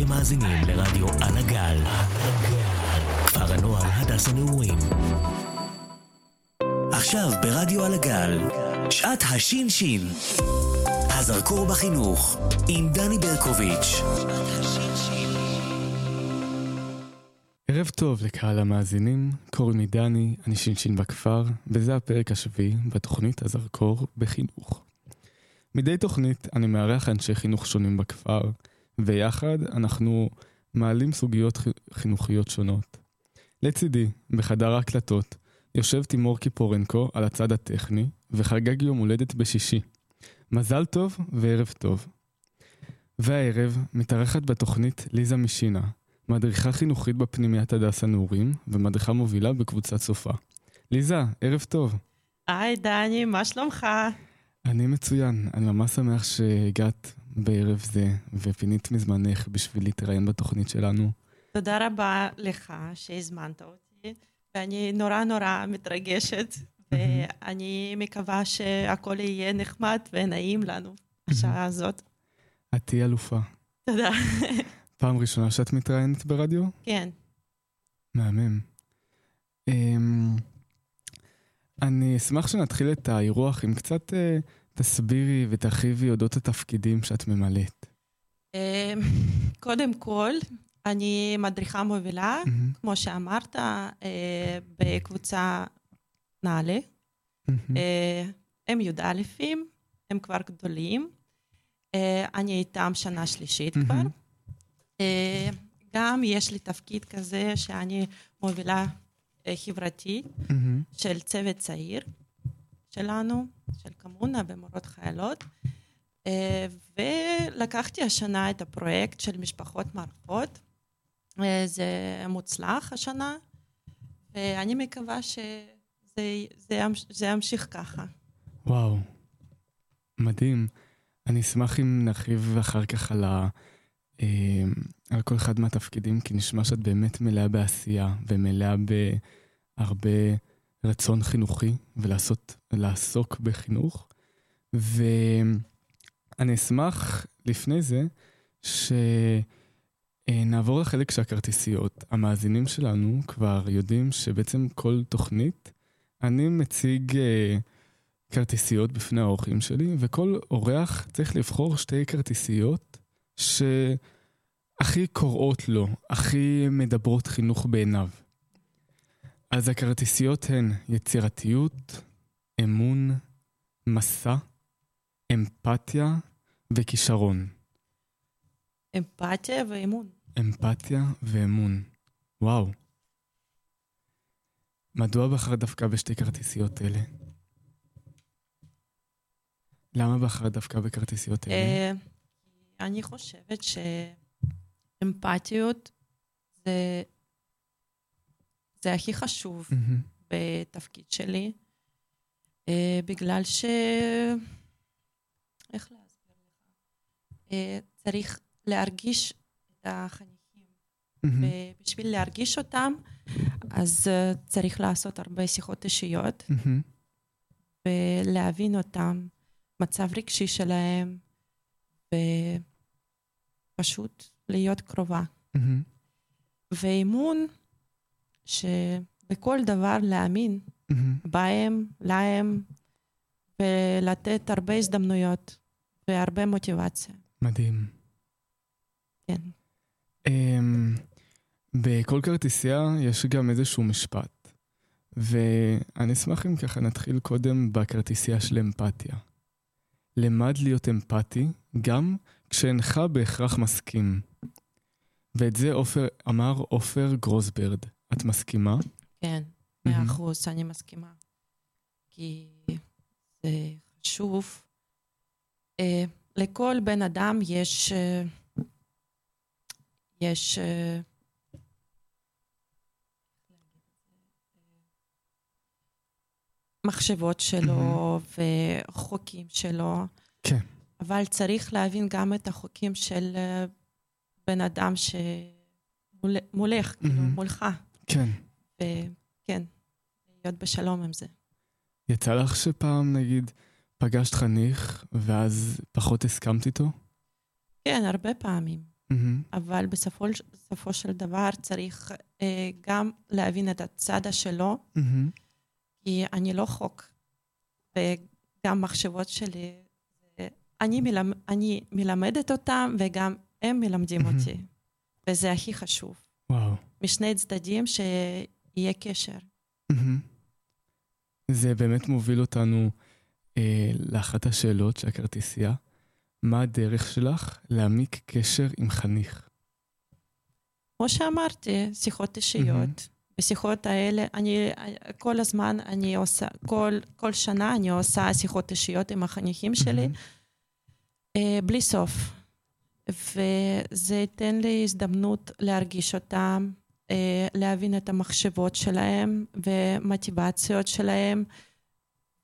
אתם מאזינים לרדיו על הגל. כפר הנוער הדס הנעורים. עכשיו ברדיו על הגל, שעת השין-שין. הזרקור בחינוך, עם דני ברקוביץ'. ערב טוב לקהל המאזינים, קוראים לי דני, אני שינשין בכפר, וזה הפרק השביעי בתוכנית הזרקור בחינוך. מדי תוכנית אני מארח אנשי חינוך שונים בכפר, ויחד אנחנו מעלים סוגיות חינוכיות שונות. לצידי, בחדר ההקלטות, יושב תימור קיפורנקו על הצד הטכני, וחגג יום הולדת בשישי. מזל טוב וערב טוב. והערב מתארחת בתוכנית ליזה משינה, מדריכה חינוכית בפנימיית הדסה נעורים, ומדריכה מובילה בקבוצת סופה. ליזה, ערב טוב. היי דני, מה שלומך? אני מצוין, אני ממש שמח שהגעת בערב זה, ופינית מזמנך בשביל להתראיין בתוכנית שלנו. תודה רבה לך שהזמנת אותי, ואני נורא נורא מתרגשת, ואני מקווה שהכל יהיה נחמד ונעים לנו בשעה הזאת. את תהיי אלופה. תודה. פעם ראשונה שאת מתראיינת ברדיו? כן. מהמם. Um, אני אשמח שנתחיל את האירוח עם קצת uh, תסבירי ותרחיבי אודות התפקידים שאת ממלאת. Um, קודם כל, אני מדריכה מובילה, mm-hmm. כמו שאמרת, uh, בקבוצה נעלה. Mm-hmm. הם י"אים, הם כבר גדולים. Uh, אני איתם שנה שלישית mm-hmm. כבר. גם יש לי תפקיד כזה שאני מובילה חברתי mm-hmm. של צוות צעיר שלנו, של קמונה במורות חיילות, ולקחתי השנה את הפרויקט של משפחות מערכות. זה מוצלח השנה, ואני מקווה שזה ימשיך ככה. וואו, מדהים. אני אשמח אם נרחיב אחר כך על ה... על כל אחד מהתפקידים, כי נשמע שאת באמת מלאה בעשייה ומלאה בהרבה רצון חינוכי ולעסוק בחינוך. ואני אשמח לפני זה שנעבור לחלק של הכרטיסיות. המאזינים שלנו כבר יודעים שבעצם כל תוכנית, אני מציג כרטיסיות בפני האורחים שלי, וכל אורח צריך לבחור שתי כרטיסיות ש... הכי קוראות לו, הכי מדברות חינוך בעיניו. אז הכרטיסיות הן יצירתיות, אמון, מסע, אמפתיה וכישרון. אמפתיה ואמון. אמפתיה ואמון. וואו. מדוע בחרת דווקא בשתי כרטיסיות אלה? למה בחרת דווקא בכרטיסיות אלה? אה, אני חושבת ש... אמפתיות זה, זה הכי חשוב mm-hmm. בתפקיד שלי, uh, בגלל ש... איך להסביר לך? Uh, צריך להרגיש את החניכים, mm-hmm. ובשביל להרגיש אותם, אז uh, צריך לעשות הרבה שיחות אישיות, mm-hmm. ולהבין אותם, מצב רגשי שלהם, ופשוט להיות קרובה. Mm-hmm. ואמון, שבכל דבר להאמין mm-hmm. בהם, להם, ולתת הרבה הזדמנויות והרבה מוטיבציה. מדהים. כן. Um, בכל כרטיסייה יש גם איזשהו משפט, ואני אשמח אם ככה נתחיל קודם בכרטיסייה של אמפתיה. למד להיות אמפתי גם כשאינך בהכרח מסכים. ואת זה אופר, אמר עופר גרוסברד. את מסכימה? כן, מאה אחוז, אני מסכימה. כי זה חשוב. אה, לכל בן אדם יש... אה, יש... אה, מחשבות שלו. וחוקים שלו. כן. אבל צריך להבין גם את החוקים של בן אדם שמולך. כאילו, מולך. כן. וכן, להיות בשלום עם זה. יצא לך שפעם, נגיד, פגשת חניך ואז פחות הסכמת איתו? כן, הרבה פעמים. Mm-hmm. אבל בסופו, בסופו של דבר צריך אה, גם להבין את הצד השלו, Mm-hmm. כי אני לא חוק, וגם מחשבות שלי, אני, מלמד, אני מלמדת אותם וגם הם מלמדים מהמם. אותי, וזה הכי חשוב. וואו. משני צדדים שיהיה קשר. זה באמת מוביל אותנו אה, לאחת השאלות של הכרטיסייה. מה הדרך שלך להעמיק קשר עם חניך? כמו שאמרתי, שיחות אישיות. בשיחות האלה, אני כל הזמן, אני עושה, כל, כל שנה אני עושה שיחות אישיות עם החניכים שלי. אה, בלי סוף. וזה ייתן לי הזדמנות להרגיש אותם, להבין את המחשבות שלהם ומוטיבציות שלהם,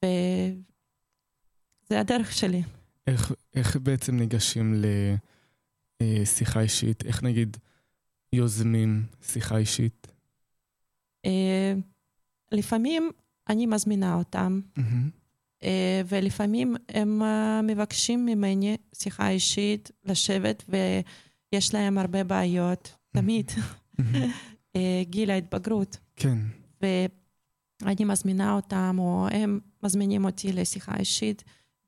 וזה הדרך שלי. איך, איך בעצם ניגשים לשיחה אישית? איך נגיד יוזמים שיחה אישית? אה, לפעמים אני מזמינה אותם. אה, ולפעמים הם אה, מבקשים ממני שיחה אישית, לשבת, ויש להם הרבה בעיות, תמיד. אה, גיל ההתבגרות. כן. ואני מזמינה אותם, או הם מזמינים אותי לשיחה אישית,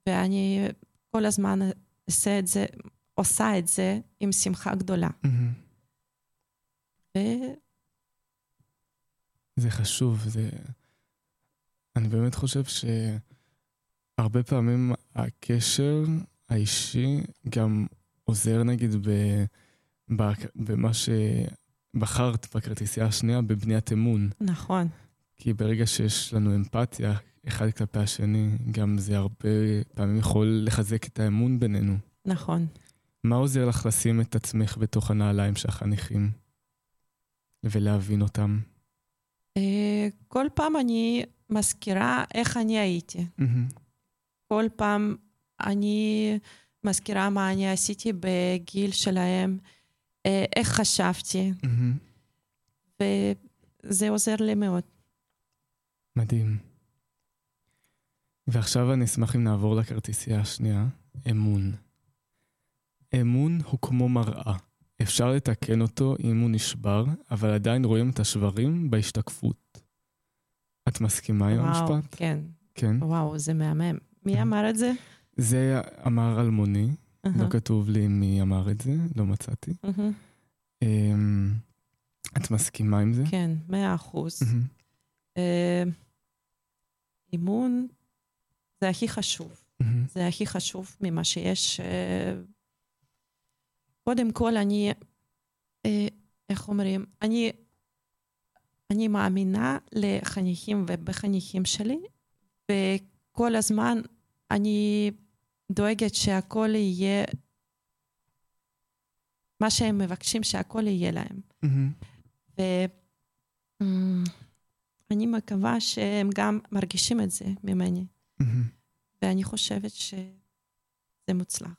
ואני כל הזמן אעשה את זה, עושה את זה עם שמחה גדולה. מהמם. ו... זה חשוב, זה... אני באמת חושב שהרבה פעמים הקשר האישי גם עוזר נגיד ב... במה שבחרת בכרטיסייה השנייה, בבניית אמון. נכון, כי ברגע שיש לנו אמפתיה אחד כלפי השני, גם זה הרבה פעמים יכול לחזק את האמון בינינו. נכון. מה עוזר לך לשים את עצמך בתוך הנעליים של החניכים ולהבין אותם? אה, כל פעם אני מזכירה איך אני הייתי. מהמם. כל פעם אני מזכירה מה אני עשיתי בגיל שלהם, איך חשבתי. וזה עוזר לי מאוד. מדהים. ועכשיו אני אשמח אם נעבור לכרטיסייה השנייה, אמון. אמון הוא כמו מראה. אפשר לתקן אותו אם הוא נשבר, אבל עדיין רואים את השברים בהשתקפות. את מסכימה עם וואו, המשפט? כן, כן. וואו, זה מהמם. מי אמר את זה? זה אמר אלמוני, לא כתוב לי מי אמר את זה, לא מצאתי. אמ, את מסכימה עם זה? כן, מאה אחוז. אה, אימון זה הכי חשוב. זה הכי חשוב ממה שיש. אה, קודם כל, אני, אה, איך אומרים, אני, אני מאמינה לחניכים ובחניכים שלי, וכל הזמן אני דואגת שהכל יהיה, מה שהם מבקשים, שהכל יהיה להם. מהמם. ואני מקווה שהם גם מרגישים את זה ממני, מהמם. ואני חושבת שזה מוצלח.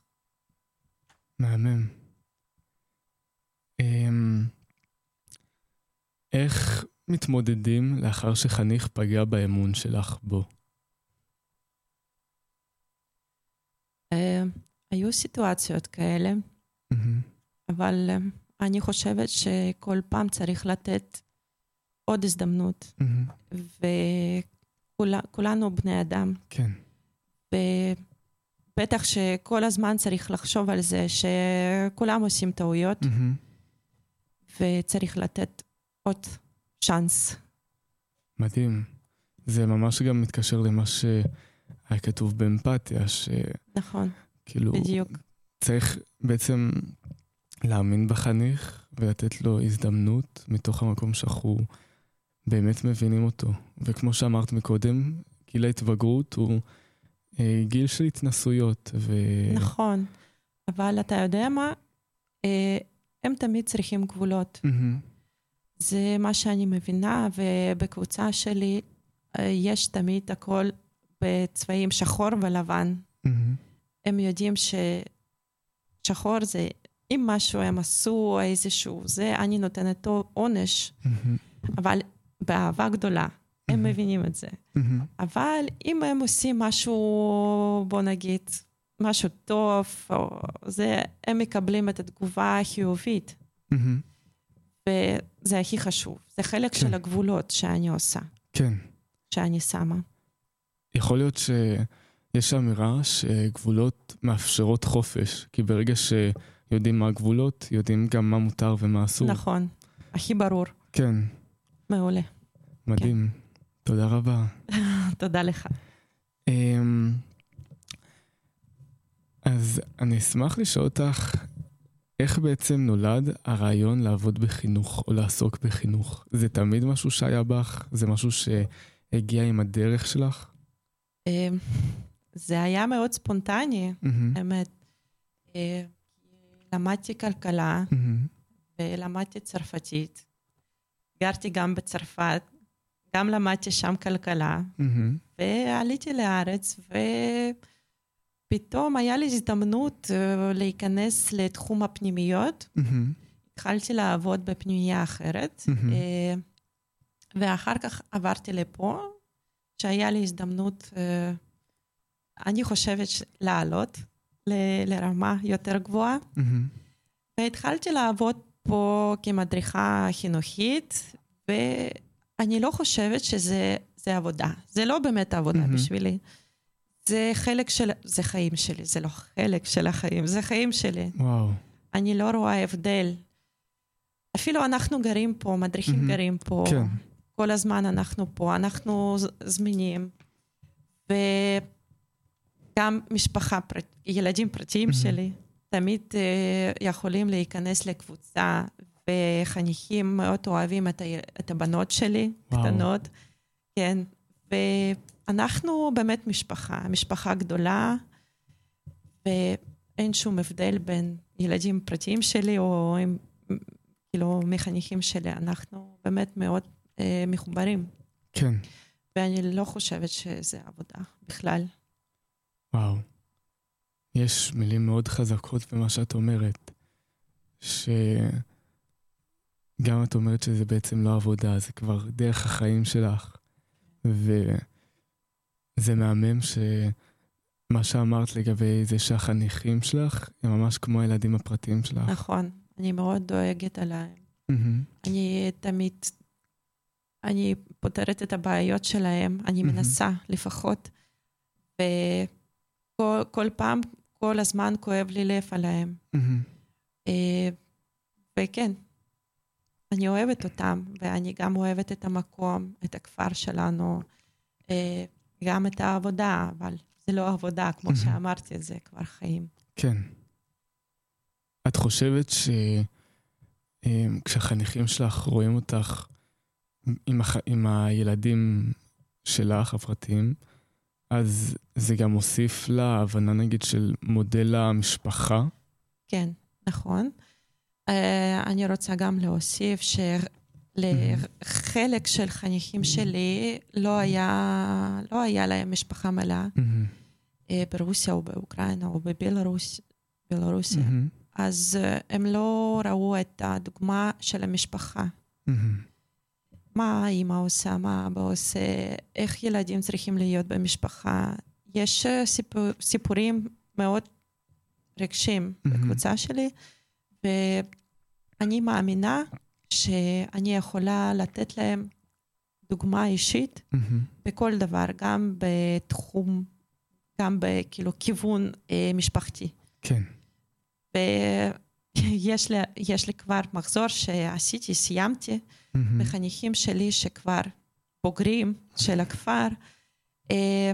מהמם. אמ, איך מתמודדים לאחר שחניך פגע באמון שלך בו? היו סיטואציות כאלה. אבל אה, אני חושבת שכל פעם צריך לתת עוד הזדמנות. וכולנו בני אדם, כן. ובטח שכל הזמן צריך לחשוב על זה שכולם עושים טעויות. וצריך לתת עוד צ'אנס. מדהים. זה ממש גם מתקשר למה שהיה כתוב באמפתיה, נכון, שכאילו בדיוק. צריך בעצם להאמין בחניך ולתת לו הזדמנות מתוך המקום שאנחנו באמת מבינים אותו. וכמו שאמרת מקודם, גיל ההתבגרות הוא אה, גיל של התנסויות. ו... נכון, אבל אתה יודע מה? אה, הם תמיד צריכים גבולות. מהמם. זה מה שאני מבינה, ובקבוצה שלי אה, יש תמיד הכל בצבעים שחור ולבן. הם יודעים ששחור זה, אם משהו הם עשו, איזשהו זה, אני נותנת עונש. אבל באהבה גדולה. הם. מבינים את זה. אבל אם הם עושים משהו, בוא נגיד, משהו טוב, או זה, הם מקבלים את התגובה החיובית. וזה הכי חשוב. זה חלק כן. של הגבולות שאני עושה. כן. שאני שמה. יכול להיות שיש אמירה שגבולות מאפשרות חופש, כי ברגע שיודעים מה הגבולות, יודעים גם מה מותר ומה אסור. נכון, הכי ברור. כן. מעולה. מדהים. כן. תודה רבה. תודה לך. אמ, אז אני אשמח לשאול אותך, איך בעצם נולד הרעיון לעבוד בחינוך או לעסוק בחינוך? זה תמיד משהו שהיה בך? זה משהו שהגיע עם הדרך שלך? אמ, זה היה מאוד ספונטני, האמת. אה, למדתי כלכלה ולמדתי צרפתית. גרתי גם בצרפת, גם למדתי שם כלכלה, ועליתי לארץ, ופתאום היה לי הזדמנות אה, להיכנס לתחום הפנימיות. התחלתי לעבוד בפנימייה אחרת, אה, ואחר כך עברתי לפה, שהיה לי הזדמנות, אה, אני חושבת, לעלות לרמה יותר גבוהה. והתחלתי לעבוד פה כמדריכה חינוכית, ואני לא חושבת שזה עבודה. זה לא באמת עבודה mm-hmm. בשבילי. זה חלק של... זה חיים שלי, זה לא חלק של החיים, זה חיים שלי. וואו. אני לא רואה הבדל. אפילו אנחנו גרים פה, מדריכים mm-hmm. גרים פה. כן. כל הזמן אנחנו פה, אנחנו זמינים. וגם משפחה, ילדים פרטיים mm-hmm. שלי, תמיד uh, יכולים להיכנס לקבוצה וחניכים מאוד אוהבים את, ה, את הבנות שלי, וואו. קטנות, כן. ואנחנו באמת משפחה, משפחה גדולה, ואין שום הבדל בין ילדים פרטיים שלי או עם, כאילו מחניכים שלי, אנחנו באמת מאוד מחוברים. כן. ואני לא חושבת שזה עבודה בכלל. וואו. יש מילים מאוד חזקות במה שאת אומרת, ש... גם את אומרת שזה בעצם לא עבודה, זה כבר דרך החיים שלך. וזה מהמם שמה שאמרת לגבי זה שהחניכים שלך הם ממש כמו הילדים הפרטיים שלך. נכון, אני מאוד דואגת עליהם. Mm-hmm. אני תמיד, אני פותרת את הבעיות שלהם, אני mm-hmm. מנסה לפחות, וכל פעם, כל הזמן כואב לי לב עליהם. Mm-hmm. וכן, אני אוהבת אותם, ואני גם אוהבת את המקום, את הכפר שלנו, אה, גם את העבודה, אבל זה לא עבודה, כמו שאמרתי, זה כבר חיים. כן. את חושבת שכשהחניכים אה, שלך רואים אותך עם, הח... עם הילדים שלך, הפרטיים, אז זה גם מוסיף להבנה, נגיד, של מודל המשפחה? כן, נכון. אה, אני רוצה גם להוסיף שלחלק של חניכים שלי לא היה, לא היה להם משפחה מלאה אה, ברוסיה או באוקראינה או בבלרוס, בלרוסיה. אז אה, הם לא ראו את הדוגמה של המשפחה. מה האמא עושה, מה אבא עושה, איך ילדים צריכים להיות במשפחה. יש סיפור, סיפורים מאוד רגשים בקבוצה שלי, אני מאמינה שאני יכולה לתת להם דוגמה אישית mm-hmm. בכל דבר, גם בתחום, גם בכאילו כיוון אה, משפחתי. כן. ויש לי, לי כבר מחזור שעשיתי, סיימתי, mm-hmm. בחניכים שלי שכבר בוגרים של הכפר, אה,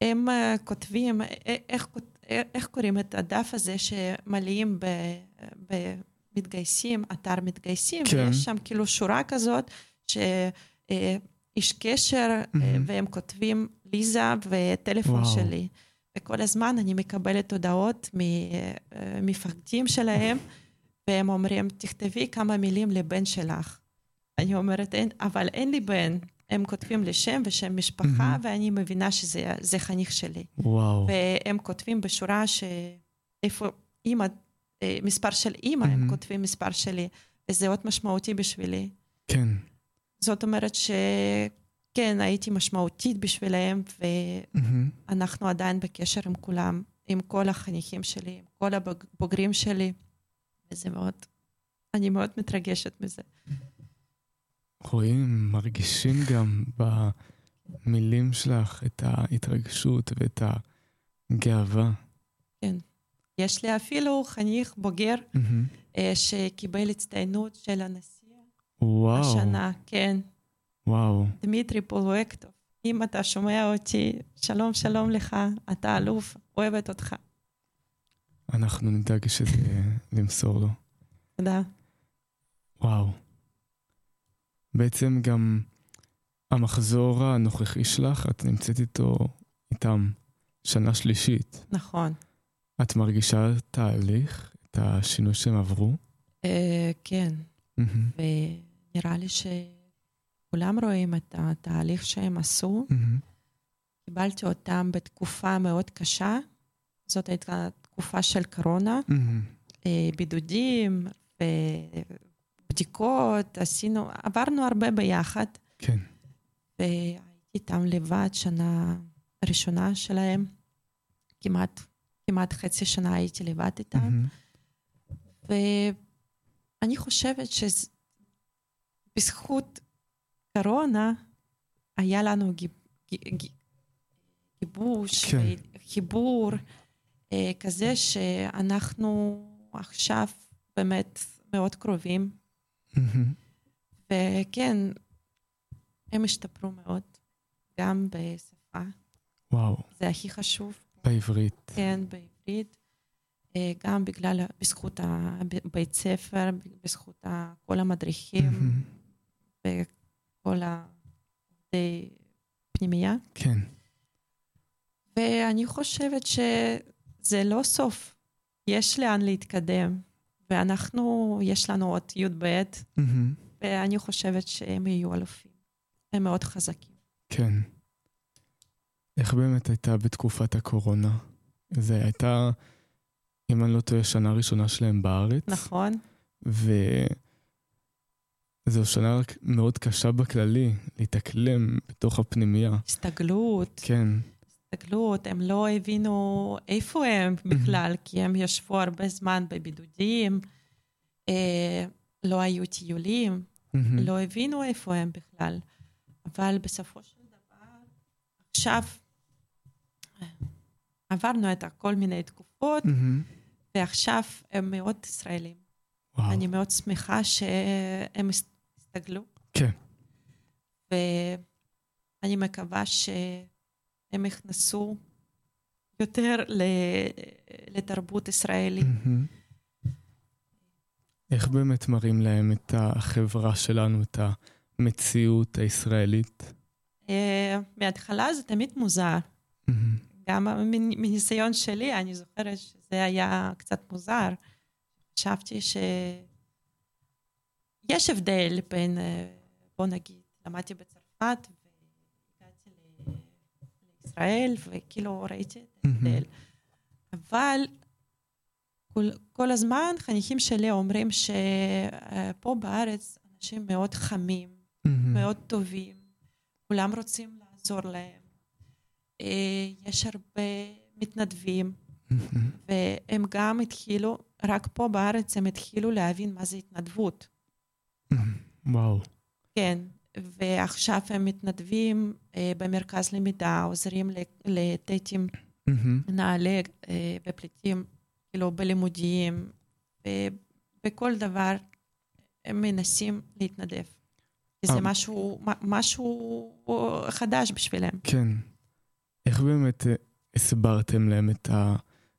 הם אה, כותבים, אה, איך, איך קוראים את הדף הזה שמלאים ב... ב מתגייסים, אתר מתגייסים, כן. ויש שם כאילו שורה כזאת, שאיש קשר, mm-hmm. והם כותבים ליזה וטלפון וואו. שלי. וכל הזמן אני מקבלת הודעות ממפקדים שלהם, והם אומרים, תכתבי כמה מילים לבן שלך. אני אומרת, אין, אבל אין לי בן. הם כותבים לי שם ושם משפחה, mm-hmm. ואני מבינה שזה חניך שלי. וואו. והם כותבים בשורה שאיפה אימא אה, מספר של אימא, mm-hmm. הם כותבים מספר שלי, וזה עוד משמעותי בשבילי. כן. זאת אומרת שכן, הייתי משמעותית בשבילם, ואנחנו mm-hmm. עדיין בקשר עם כולם, עם כל החניכים שלי, עם כל הבוגרים שלי, וזה מאוד אני מאוד מתרגשת מזה. רואים, מרגישים גם במילים שלך את ההתרגשות ואת הגאווה. כן. יש לי אפילו חניך בוגר mm-hmm. שקיבל הצטיינות של הנשיא. וואו. השנה, כן. וואו. דמיטרי פולואקטוב. אם אתה שומע אותי, שלום, שלום לך, אתה אלוף, אוהבת אותך. אנחנו נדאג שזה למסור לו. תודה. וואו. בעצם גם המחזור הנוכחי שלך, את נמצאת איתו, איתם, שנה שלישית. נכון. את מרגישה תהליך, את השינוי שהם עברו? אה, כן. ונראה לי שכולם רואים את התהליך שהם עשו. קיבלתי אותם בתקופה מאוד קשה. זאת הייתה תקופה של קורונה, אה, בידודים ובדיקות, עשינו, עברנו הרבה ביחד. כן. והייתי איתם לבד שנה ראשונה שלהם, כמעט, כמעט חצי שנה הייתי לבד איתם. ואני חושבת שבזכות קורונה היה לנו גיב, גיבוש, כן. חיבור. אה, כזה שאנחנו עכשיו באמת מאוד קרובים. וכן, הם השתפרו מאוד, גם בשפה. וואו. זה הכי חשוב. בעברית. כן, בעברית. אה, גם בגלל, בזכות הבית ספר, בזכות כל המדריכים וכל העובדי פנימייה. כן. ואני חושבת ש... זה לא סוף. יש לאן להתקדם, ואנחנו, יש לנו עוד י"ב, mm-hmm. ואני חושבת שהם יהיו אלופים. הם מאוד חזקים. כן. איך באמת הייתה בתקופת הקורונה? זה הייתה, אם אני לא טועה, שנה ראשונה שלהם בארץ. נכון. וזו שנה מאוד קשה בכללי, להתאקלם בתוך הפנימייה. הסתגלות. כן. הסתגלות, הם לא הבינו איפה הם בכלל, כי הם ישבו הרבה זמן בבידודים, אה, לא היו טיולים, לא הבינו איפה הם בכלל. אבל בסופו של דבר, עכשיו עברנו את כל מיני תקופות, ועכשיו הם מאוד ישראלים. וואו. אני מאוד שמחה שהם הסתגלו. כן. ואני מקווה ש... הם נכנסו יותר לתרבות ישראלית. איך באמת מראים להם את החברה שלנו, את המציאות הישראלית? אה, מההתחלה זה תמיד מוזר. גם מניסיון שלי, אני זוכרת שזה היה קצת מוזר. חשבתי שיש הבדל בין, אה, בוא נגיד, למדתי בצרפת ישראל, וכאילו ראיתי את ההבדל. אבל כל, כל הזמן חניכים שלי אומרים שפה בארץ אנשים מאוד חמים, מאוד טובים, כולם רוצים לעזור להם. אה, יש הרבה מתנדבים, והם גם התחילו, רק פה בארץ הם התחילו להבין מה זה התנדבות. וואו. כן, ועכשיו הם מתנדבים אה, במרכז למידה, עוזרים לטטים, mm-hmm. נעלה אה, בפליטים, כאילו בלימודים, ובכל דבר הם מנסים להתנדב. זה אה. משהו, משהו חדש בשבילם. כן. איך באמת אה, הסברתם להם את ה...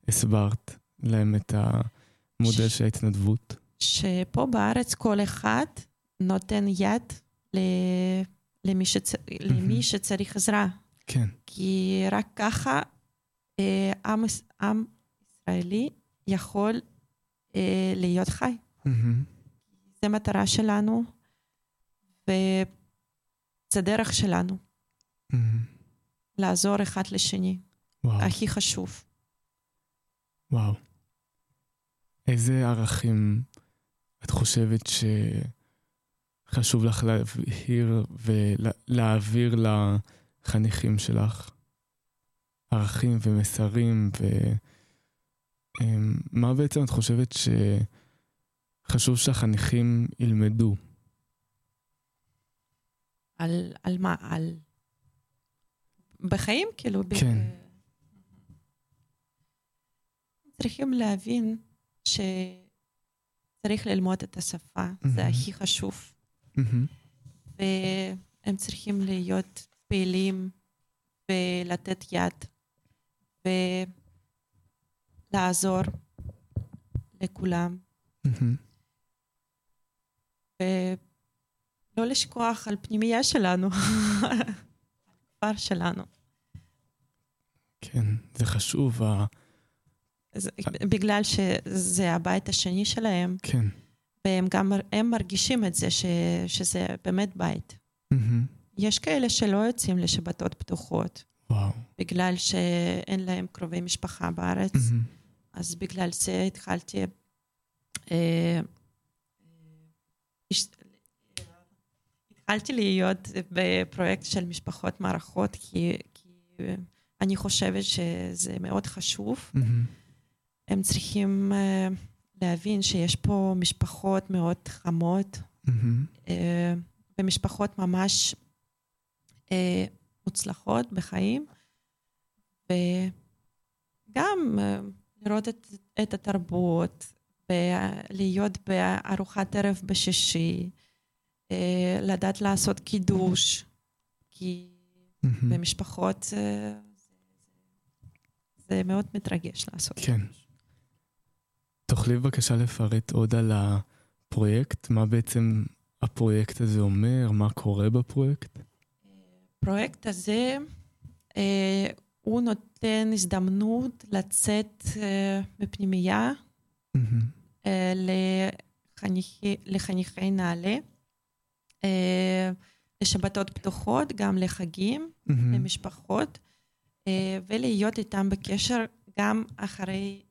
הסברת להם את המודל ש... של ההתנדבות? שפה בארץ כל אחד נותן יד למי, שצ... למי שצריך עזרה. כן. כי רק ככה אה, עם, עם ישראלי יכול אה, להיות חי. זו מטרה שלנו, וזו דרך שלנו. לעזור אחד לשני. וואו. הכי חשוב. וואו. איזה ערכים את חושבת ש... חשוב לך להבהיר ולהעביר לחניכים שלך ערכים ומסרים, ומה אמ, בעצם את חושבת חשוב שהחניכים ילמדו? על, על מה? על... בחיים, כאילו? כן. ב... צריכים להבין שצריך ללמוד את השפה, mm-hmm. זה הכי חשוב. מהמם. והם צריכים להיות פעילים ולתת יד ולעזור לכולם, מהמם. ולא לשכוח על פנימייה שלנו, על הכפר שלנו. כן, זה חשוב. זה, בגלל שזה הבית השני שלהם, כן. והם גם הם מרגישים את זה ש, שזה באמת בית. מהמם. יש כאלה שלא יוצאים לשבתות פתוחות, וואו. בגלל שאין להם קרובי משפחה בארץ. מהמם. אז בגלל זה התחלתי... אה, הש- התחלתי להיות בפרויקט של משפחות מערכות, כי, כי אני חושבת שזה מאוד חשוב. מהמם. הם צריכים אה, להבין שיש פה משפחות מאוד חמות, מהמם. אה, ומשפחות ממש אה, מוצלחות בחיים, וגם אה, לראות את, את התרבות, ולהיות בארוחת ערב בשישי, לדעת לעשות קידוש, כי מהמם. במשפחות זה, זה מאוד מתרגש לעשות. כן. תוכלי בבקשה לפרט עוד על הפרויקט? מה בעצם הפרויקט הזה אומר? מה קורה בפרויקט? הפרויקט הזה, אה, הוא נותן הזדמנות לצאת אה, בפנימייה מהמם. אה, לחניכי, לחניכי נעל"ה, אה, לשבתות פתוחות, גם לחגים, מהמם. למשפחות, אה, ולהיות איתם בקשר גם אחרי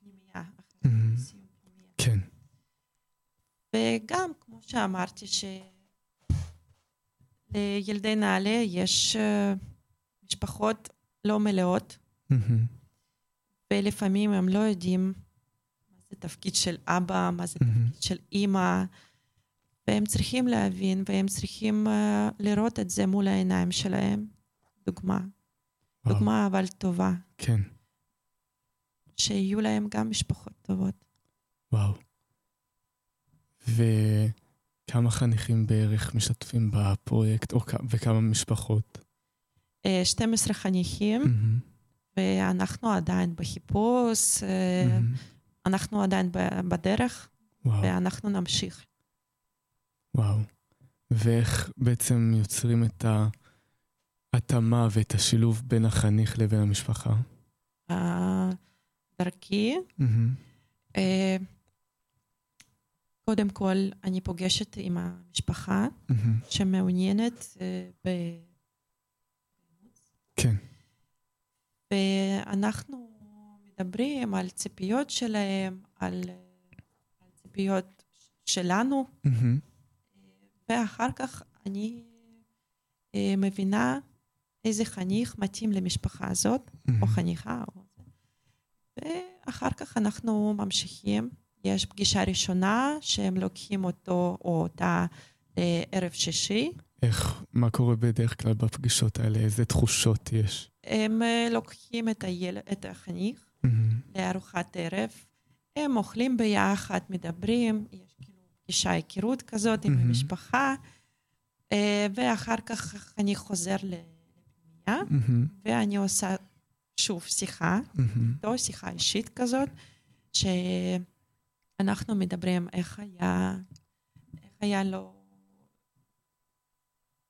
פנימייה, אחרי מהמם. סיום פנימייה. כן. וגם, כמו שאמרתי, שלילדי נעל"ה יש אה, משפחות לא מלאות. ולפעמים הם לא יודעים מה זה תפקיד של אבא, מה זה. תפקיד של אימא, והם צריכים להבין, והם צריכים אה, לראות את זה מול העיניים שלהם. דוגמה. דוגמה אבל טובה, כן. שיהיו להם גם משפחות טובות. וואו. וכמה חניכים בערך משתתפים בפרויקט, או וכמה משפחות? אה, 12 חניכים, מהמם. ואנחנו עדיין בחיפוש, אה, מהמם. אנחנו עדיין בדרך, וואו. ואנחנו נמשיך. וואו. ואיך בעצם יוצרים את ההתאמה ואת השילוב בין החניך לבין המשפחה? אה, דרכי, מהמם. קודם כל, אני פוגשת עם המשפחה. שמעוניינת אה, ב... כן. ואנחנו מדברים על ציפיות שלהם, על, אה, על ציפיות שלנו. ואחר כך אני אה, מבינה איזה חניך מתאים למשפחה הזאת, או. חניכה. או... ואחר כך אנחנו ממשיכים. יש פגישה ראשונה שהם לוקחים אותו או אותה לערב שישי. איך, מה קורה בדרך כלל בפגישות האלה? איזה תחושות יש? הם אה, לוקחים את, היל... את החניך מהמם. לארוחת ערב, הם אוכלים ביחד, מדברים, יש כאילו פגישה היכרות כזאת עם מהמם. המשפחה, אה, ואחר כך אני חוזר לפנימייה, מהמם. ואני עושה שוב שיחה, מהמם. איתו, שיחה אישית כזאת, שאנחנו מדברים איך היה, איך היה לו,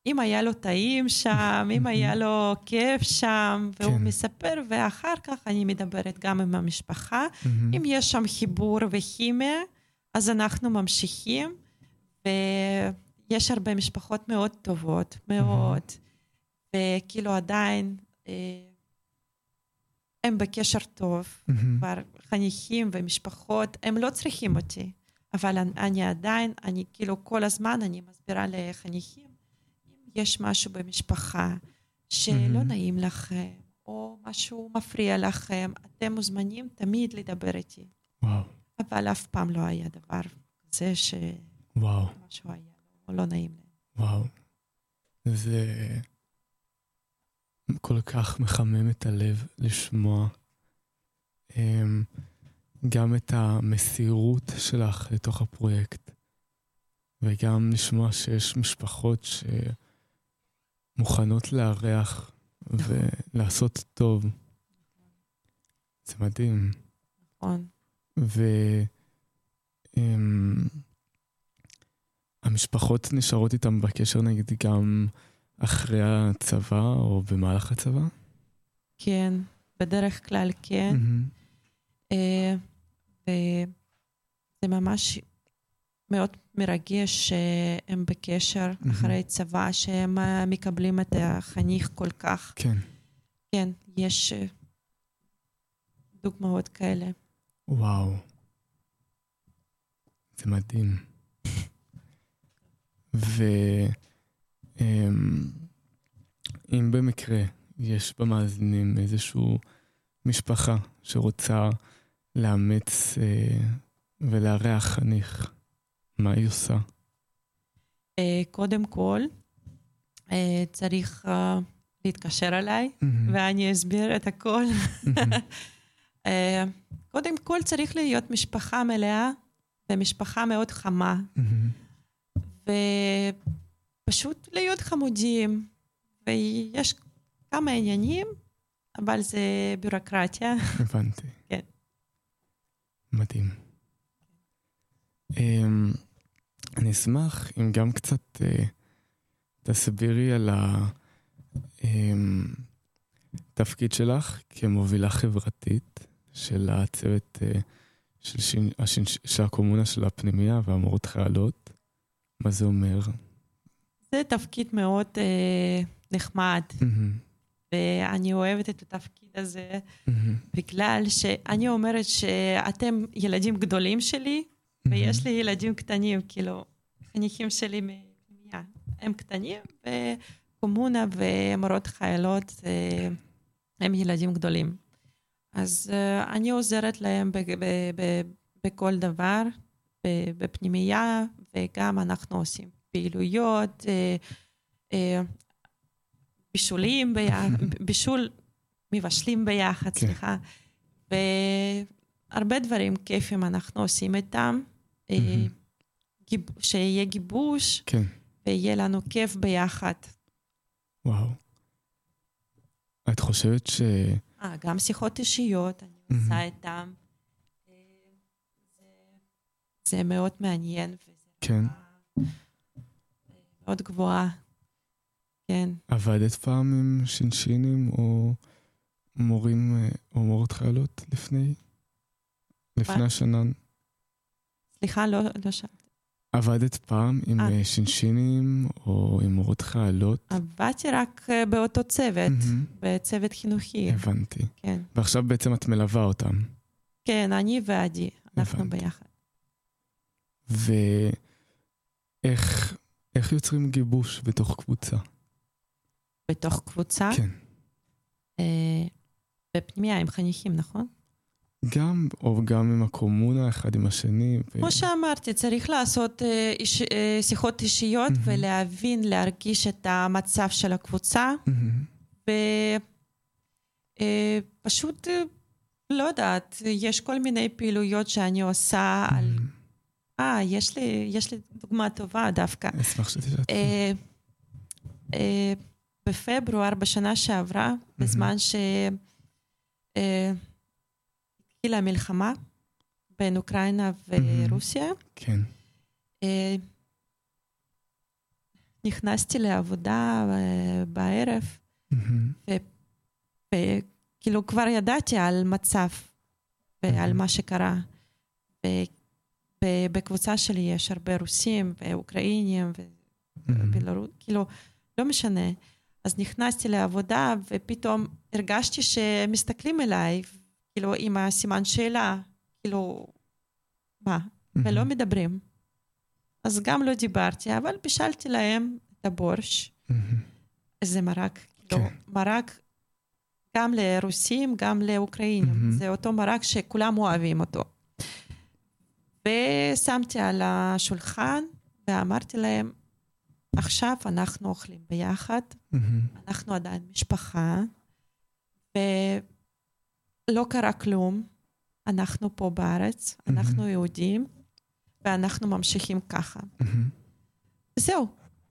אם היה לו טעים שם, אם היה לו כיף שם, והוא כן. מספר, ואחר כך אני מדברת גם עם המשפחה. מהמם. אם יש שם חיבור וכימיה, אז אנחנו ממשיכים, ויש הרבה משפחות מאוד טובות, מאוד, וכאילו עדיין אה, הם בקשר טוב. כבר חניכים ומשפחות, הם לא צריכים אותי, אבל אני, עדיין, אני כאילו כל הזמן אני מסבירה לחניכים, אם יש משהו במשפחה שלא מהמם. נעים לכם, או משהו מפריע לכם, אתם מוזמנים תמיד לדבר איתי. וואו. אבל אף פעם לא היה דבר וואו, שמשהו היה לא- לא נעים להם. וואו. זה כל כך מחמם את הלב לשמוע אמ, גם את המסירות שלך לתוך הפרויקט, וגם לשמוע שיש משפחות שמוכנות לארח ולעשות טוב. זה מדהים. נכון. והמשפחות נשארות איתם בקשר נגיד גם אחרי הצבא או במהלך הצבא? כן, בדרך כלל כן. אה, וזה ממש מאוד מרגש שהם בקשר אחרי צבא, שהם מקבלים את החניך כל כך. כן. כן, יש אה, דוגמאות כאלה. וואו. זה מדהים. ואם במקרה יש במאזינים איזושהי משפחה שרוצה לאמץ אה, ולארח חניך, מה היא עושה? אה, קודם כל, אה, צריך אה, להתקשר אליי, ואני אסביר את הכל. אה, קודם כל צריך להיות משפחה מלאה ומשפחה מאוד חמה. ופשוט להיות חמודים. ויש כמה עניינים, אבל זה ביורוקרטיה. הבנתי. מדהים. Um, אני אשמח אם גם קצת uh, תסבירי על התפקיד אמ, שלך כמובילה חברתית של הצוות uh, של, שין, השין, של הקומונה של הפנימייה והמורות חיילות. מה זה אומר? זה תפקיד מאוד אה, נחמד, ואני אוהבת את התפקיד הזה, בגלל שאני אומרת שאתם ילדים גדולים שלי, ויש לי ילדים קטנים, כאילו, חניכים שלי מפנימייה, הם קטנים, וקומונה ומורות חיילות אה, הם ילדים גדולים. אז uh, אני עוזרת להם בכל דבר, בפנימייה, וגם אנחנו עושים פעילויות, אה, אה, בישולים ביחד, בישול, מבשלים ביחד, כן. סליחה. והרבה דברים כיפים אנחנו עושים איתם. Mm-hmm. גיב, שיהיה גיבוש, כן. ויהיה לנו כיף ביחד. וואו. את חושבת ש... אה, גם שיחות אישיות, אני mm-hmm. עושה איתם. זה מאוד מעניין. כן. מאוד גבוהה. כן. עבדת פעם עם שינשינים או מורים או מורות חיילות לפני? לפני השנה? סליחה, לא, לא שאלתי. עבדת פעם עם 아. אה. שינשינים או עם מורות חיילות? עבדתי רק אה, באותו צוות, mm-hmm. בצוות חינוכי. הבנתי. כן. ועכשיו בעצם את מלווה אותם. כן, אני ועדי, אנחנו הבנתי. ביחד. ואיך יוצרים גיבוש בתוך קבוצה? בתוך קבוצה? כן. אה, בפנימיה עם חניכים, נכון? גם, או גם עם הקומונה, אחד עם השני. כמו ו... שאמרתי, צריך לעשות אה, איש, אה, שיחות אישיות mm-hmm. ולהבין, להרגיש את המצב של הקבוצה. Mm-hmm. ופשוט, אה, לא יודעת, יש כל מיני פעילויות שאני עושה mm-hmm. על אה, יש לי, יש לי דוגמה טובה דווקא. אשמח שתשאל. אה, אה, בפברואר בשנה שעברה, בזמן שהתחילה אה, המלחמה בין אוקראינה ורוסיה, כן. נכנסתי לעבודה בערב, וכאילו כבר ידעתי על מצב ועל מה שקרה. בקבוצה שלי יש הרבה רוסים ואוקראינים ובלרוס, כאילו, לא משנה. אז נכנסתי לעבודה ופתאום הרגשתי שמסתכלים אליי, כאילו, עם הסימן שאלה, כאילו, מה? ולא מדברים. אז גם לא דיברתי, אבל בישלתי להם את הבורש. איזה מרק, כאילו, כן. מרק גם לרוסים, גם לאוקראינים. זה אותו מרק שכולם אוהבים אותו. ושמתי על השולחן ואמרתי להם, עכשיו אנחנו אוכלים ביחד, אנחנו עדיין משפחה, ולא קרה כלום, אנחנו פה בארץ, אנחנו יהודים, ואנחנו ממשיכים ככה. זהו,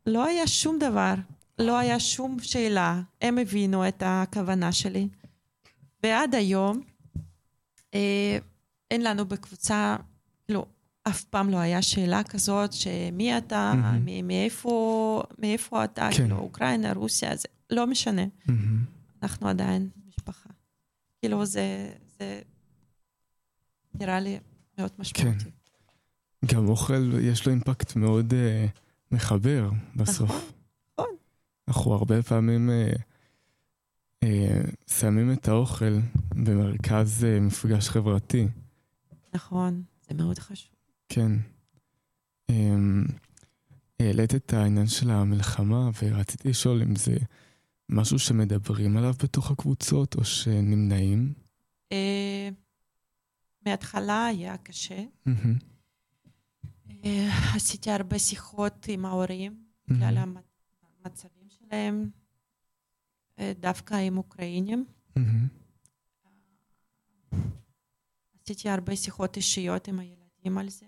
לא היה שום דבר, לא היה שום שאלה, הם הבינו את הכוונה שלי. ועד היום, אה, אין לנו בקבוצה, אף פעם לא היה שאלה כזאת, שמי אתה, mm-hmm. מאיפה, מאיפה אתה, כן. כאילו, אוקראינה, רוסיה, זה לא משנה. Mm-hmm. אנחנו עדיין משפחה. כאילו, זה, זה נראה לי מאוד משמעותי. כן. גם אוכל, יש לו אימפקט מאוד uh, מחבר בסוף. נכון, נכון. אנחנו הרבה פעמים uh, uh, שמים את האוכל במרכז uh, מפגש חברתי. נכון, זה מאוד חשוב. כן. Um, העלית את העניין של המלחמה, ורציתי לשאול אם זה משהו שמדברים עליו בתוך הקבוצות, או שנמנעים? Uh, מההתחלה היה קשה. עשיתי הרבה שיחות עם ההורים, בגלל המצבים שלהם, דווקא עם אוקראינים. עשיתי הרבה שיחות אישיות עם הילדים על זה,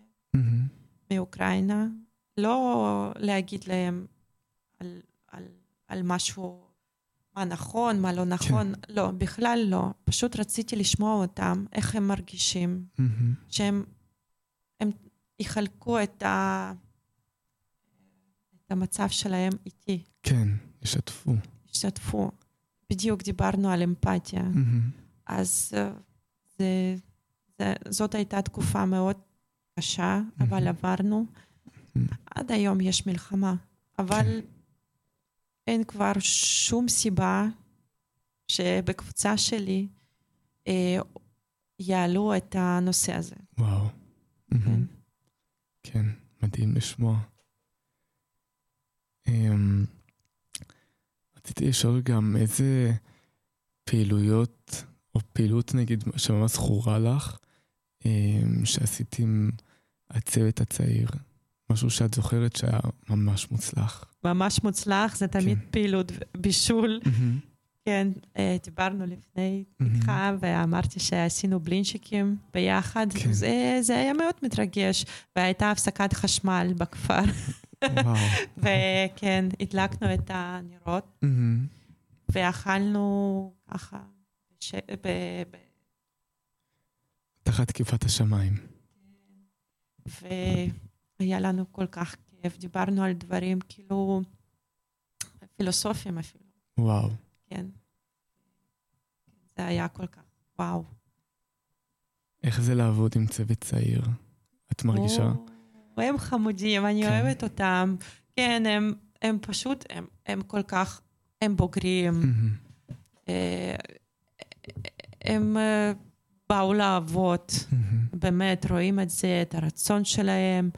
מאוקראינה. לא להגיד להם על, על, על משהו מה נכון, מה לא נכון, כן. לא, בכלל לא. פשוט רציתי לשמוע אותם, איך הם מרגישים, mm-hmm. שהם הם יחלקו את, ה, את המצב שלהם איתי. כן, ישתפו. ישתפו. בדיוק דיברנו על אמפתיה. Mm-hmm. אז אה, זה, זה, זאת הייתה תקופה מאוד קשה. אבל עברנו. עד היום יש מלחמה, אבל... כן. אין כבר שום סיבה שבקבוצה שלי אה, יעלו את הנושא הזה. וואו. כן. כן, מדהים לשמוע. Um, רציתי לשאול גם איזה פעילויות, או פעילות נגיד שממש זכורה לך, שעשית עם הצוות הצעיר. משהו שאת זוכרת שהיה ממש מוצלח. ממש מוצלח, זה תמיד כן. פעילות בישול. Mm-hmm. כן, אה, דיברנו לפני איתך, mm-hmm. ואמרתי שעשינו בלינצ'יקים ביחד. כן. זה, זה היה מאוד מתרגש, והייתה הפסקת חשמל בכפר. וכן, הדלקנו את הנרות, mm-hmm. ואכלנו ככה, בש... ב... ב... תחת תקיפת השמיים. ו... היה לנו כל כך כיף, דיברנו על דברים כאילו פילוסופיים אפילו. וואו. כן. זה היה כל כך, וואו. איך זה לעבוד עם צוות צעיר? את מרגישה? או, הם חמודים, אני כן. אוהבת אותם. כן, הם, הם פשוט, הם, הם כל כך, הם בוגרים. אה, הם אה, באו לעבוד, באמת, רואים את זה, את הרצון שלהם.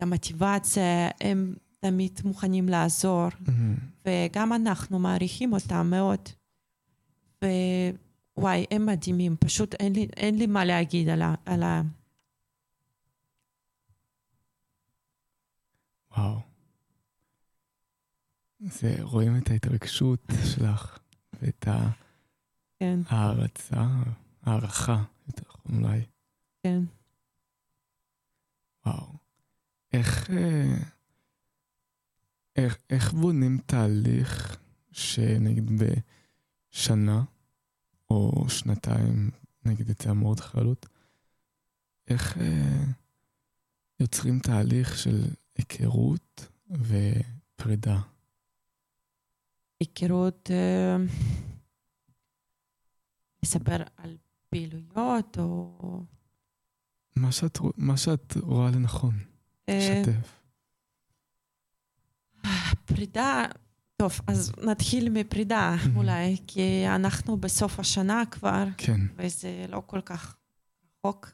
המוטיבציה, הם תמיד מוכנים לעזור, mm-hmm. וגם אנחנו מעריכים אותם מאוד. ווואי, הם מדהימים, פשוט אין לי, אין לי מה להגיד על ה... על ה... וואו. זה, רואים את ההתרגשות שלך ואת כן. הערכה, יותר נכון אולי. כן. וואו. איך, אה, איך, איך בונים תהליך שנגיד בשנה או שנתיים, נגיד את זה אמור חלוט, איך אה, יוצרים תהליך של היכרות ופרידה? היכרות, אה, לספר על פעילויות או... מה שאת, מה שאת רואה לנכון. לשתף. פרידה, טוב, אז נתחיל מפרידה אולי, כי אנחנו בסוף השנה כבר, כן. וזה לא כל כך רחוק.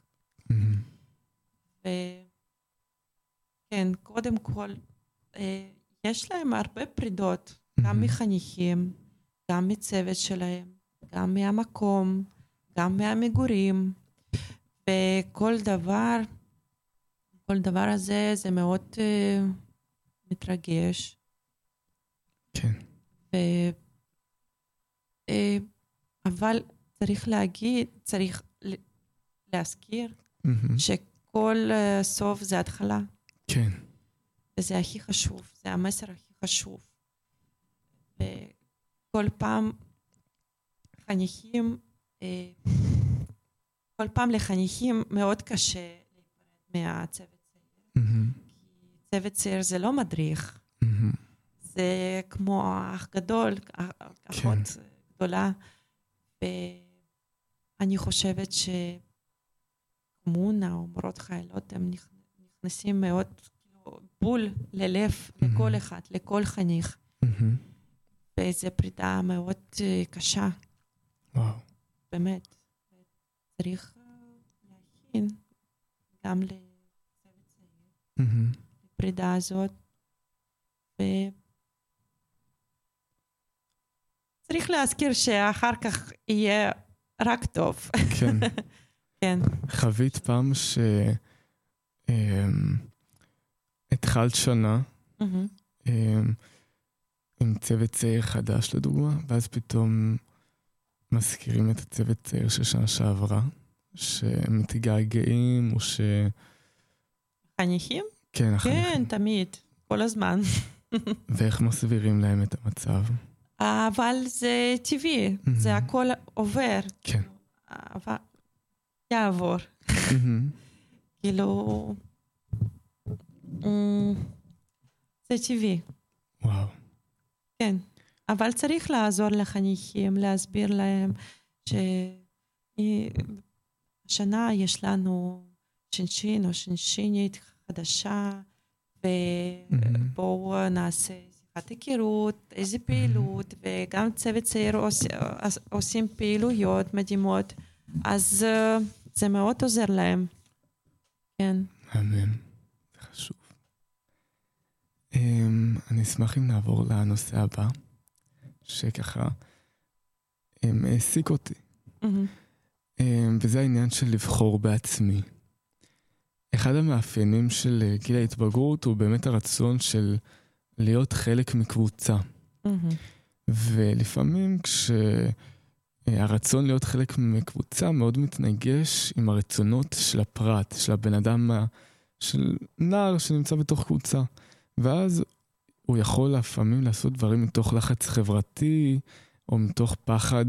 וכן, קודם כל, אה, יש להם הרבה פרידות, גם מחניכים, גם מצוות שלהם, גם מהמקום, גם מהמגורים, וכל דבר כל דבר הזה זה מאוד uh, מתרגש. כן. ו... Uh, אבל צריך להגיד, צריך להזכיר מהמם. שכל uh, סוף זה התחלה, כן. וזה הכי חשוב, זה המסר הכי חשוב. וכל פעם חניכים, כל פעם לחניכים מאוד קשה להיפרד מהצוות צעיר. כי צוות צעיר זה לא מדריך. זה כמו אח גדול, אחות גדולה, ואני חושבת שקומונה או מורות חיילות, הם נכ- נכנסים מאוד כאילו, בול ללב לכל אחד, לכל חניך. וזו פרידה מאוד אה, קשה, וואו. באמת. צריך אה, להכין גם לצוות צעיר. מהמם. הפרידה הזאת. ו... צריך להזכיר שאחר כך יהיה רק טוב. כן. כן. חווית פעם ש... אמ, התחלת שנה. אמ, עם צוות צעיר חדש לדוגמה, ואז פתאום מזכירים את הצוות צעיר של שנה שעברה, שמתגעגעים, או ש... חניכים? כן, החניכים. כן, תמיד, כל הזמן. ואיך מסבירים להם את המצב? אבל זה טבעי, זה. הכל עובר. כן. אבל יעבור. כאילו... אמ, זה טבעי. וואו. כן, אבל צריך לעזור לחניכים, להסביר להם שהשנה יש לנו שינשין או שינשינית חדשה, ובואו נעשה שיחת היכרות, איזה פעילות, וגם צוות צעיר עוש, עושים פעילויות מדהימות, אז אה, זה מאוד עוזר להם. כן. מהמם. זה חשוב. אמ, אני אשמח אם נעבור לנושא הבא, שככה העסיק אותי. אמ, וזה העניין של לבחור בעצמי. אחד המאפיינים של אה, גיל ההתבגרות הוא באמת הרצון של להיות חלק מקבוצה. מהמם. ולפעמים כשהרצון להיות חלק מקבוצה מאוד מתנגש עם הרצונות של הפרט, של הבן אדם, של נער שנמצא בתוך קבוצה. ואז הוא יכול לפעמים לעשות דברים מתוך לחץ חברתי, או מתוך פחד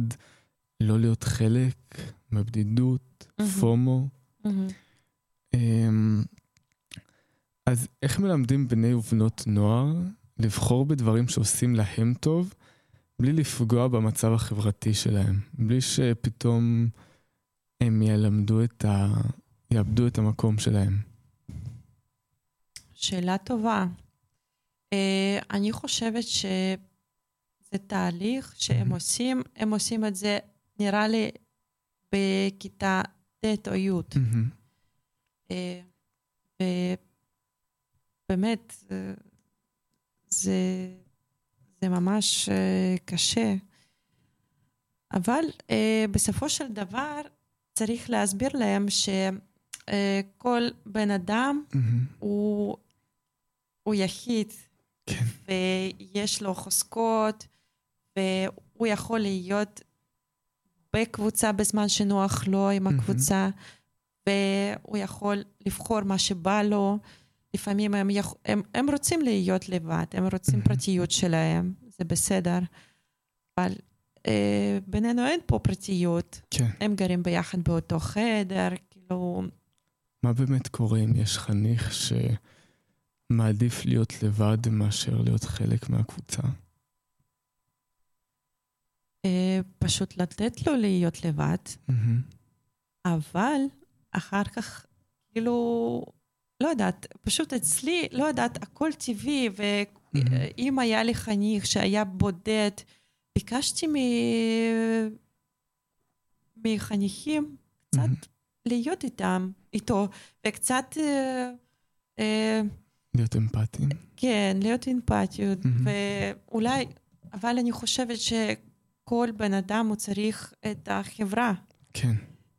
לא להיות חלק, מבדידות, מהמם. פומו. אמ, אז איך מלמדים בני ובנות נוער לבחור בדברים שעושים להם טוב, בלי לפגוע במצב החברתי שלהם? בלי שפתאום הם ילמדו את ה... יאבדו את המקום שלהם. שאלה טובה. אה, אני חושבת שזה תהליך שהם. עושים, הם עושים את זה, נראה לי, בכיתה ט' או י'. אה, ובאמת, זה, זה ממש אה, קשה. אבל אה, בסופו של דבר צריך להסביר להם שכל בן אדם מהמם. הוא, הוא יחיד, כן. ויש לו חוזקות, והוא יכול להיות בקבוצה בזמן שנוח לו עם. הקבוצה, והוא יכול לבחור מה שבא לו. לפעמים הם, יכ... הם, הם רוצים להיות לבד, הם רוצים מהמם. פרטיות שלהם, זה בסדר. אבל אה, בינינו אין פה פרטיות, כן. הם גרים ביחד באותו חדר, כאילו... מה באמת קורה אם יש חניך שמעדיף להיות לבד מאשר להיות חלק מהקבוצה? אה, פשוט לתת לו להיות לבד. אבל אחר כך, כאילו, לא יודעת, פשוט אצלי, לא יודעת, הכל טבעי. ואם היה לי חניך שהיה בודד, ביקשתי מ... מחניכים קצת. להיות איתם, איתו, וקצת, אה, אה, להיות אמפתיים. כן, להיות אמפתיות, מהמם. ואולי, אבל אני חושבת שכל בן אדם הוא צריך את החברה. כן.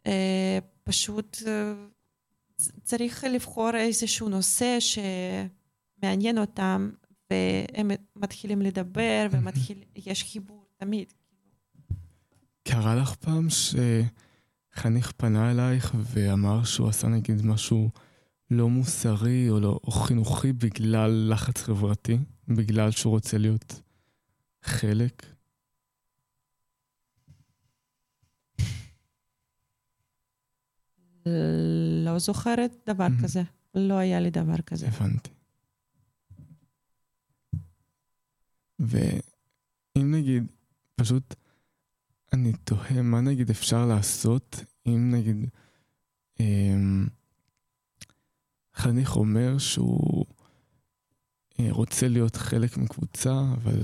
אה, פשוט אה, צריך לבחור איזשהו נושא שמעניין אותם, והם מתחילים לדבר, ויש חיבור תמיד. קרה לך פעם שחניך פנה אלייך ואמר שהוא עשה נגיד משהו לא מוסרי או, לא, או חינוכי בגלל לחץ חברתי? בגלל שהוא רוצה להיות חלק? לא זוכרת דבר mm-hmm. כזה. לא היה לי דבר כזה. הבנתי. ואם נגיד, פשוט אני תוהה מה נגיד אפשר לעשות אם נגיד אמ, חניך אומר שהוא אה, רוצה להיות חלק מקבוצה, אבל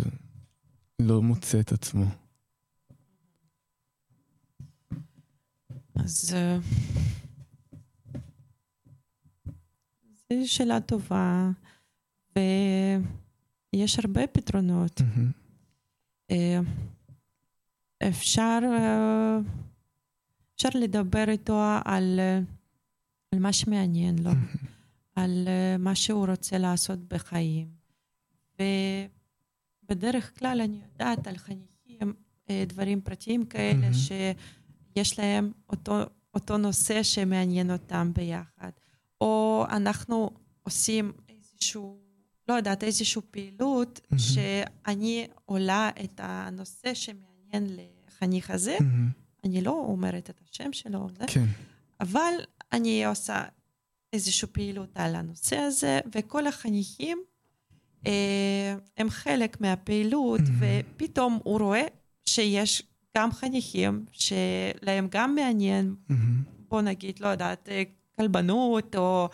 לא מוצא את עצמו. אז אה, זו שאלה טובה, ויש הרבה פתרונות. Mm-hmm. אפשר, אפשר לדבר איתו על, על מה שמעניין לו, mm-hmm. על מה שהוא רוצה לעשות בחיים. ובדרך כלל אני יודעת על חניכים דברים פרטיים כאלה mm-hmm. שיש להם אותו, אותו נושא שמעניין אותם ביחד. או אנחנו עושים איזשהו, לא יודעת, איזושהי פעילות mm-hmm. שאני עולה את הנושא שמעניין לחניך הזה. Mm-hmm. אני לא אומרת את השם שלו, כן. אבל אני עושה איזושהי פעילות על הנושא הזה, וכל החניכים אה, הם חלק מהפעילות. ופתאום הוא רואה שיש גם חניכים שלהם גם מעניין. בוא נגיד, לא יודעת, אה, כלבנות, או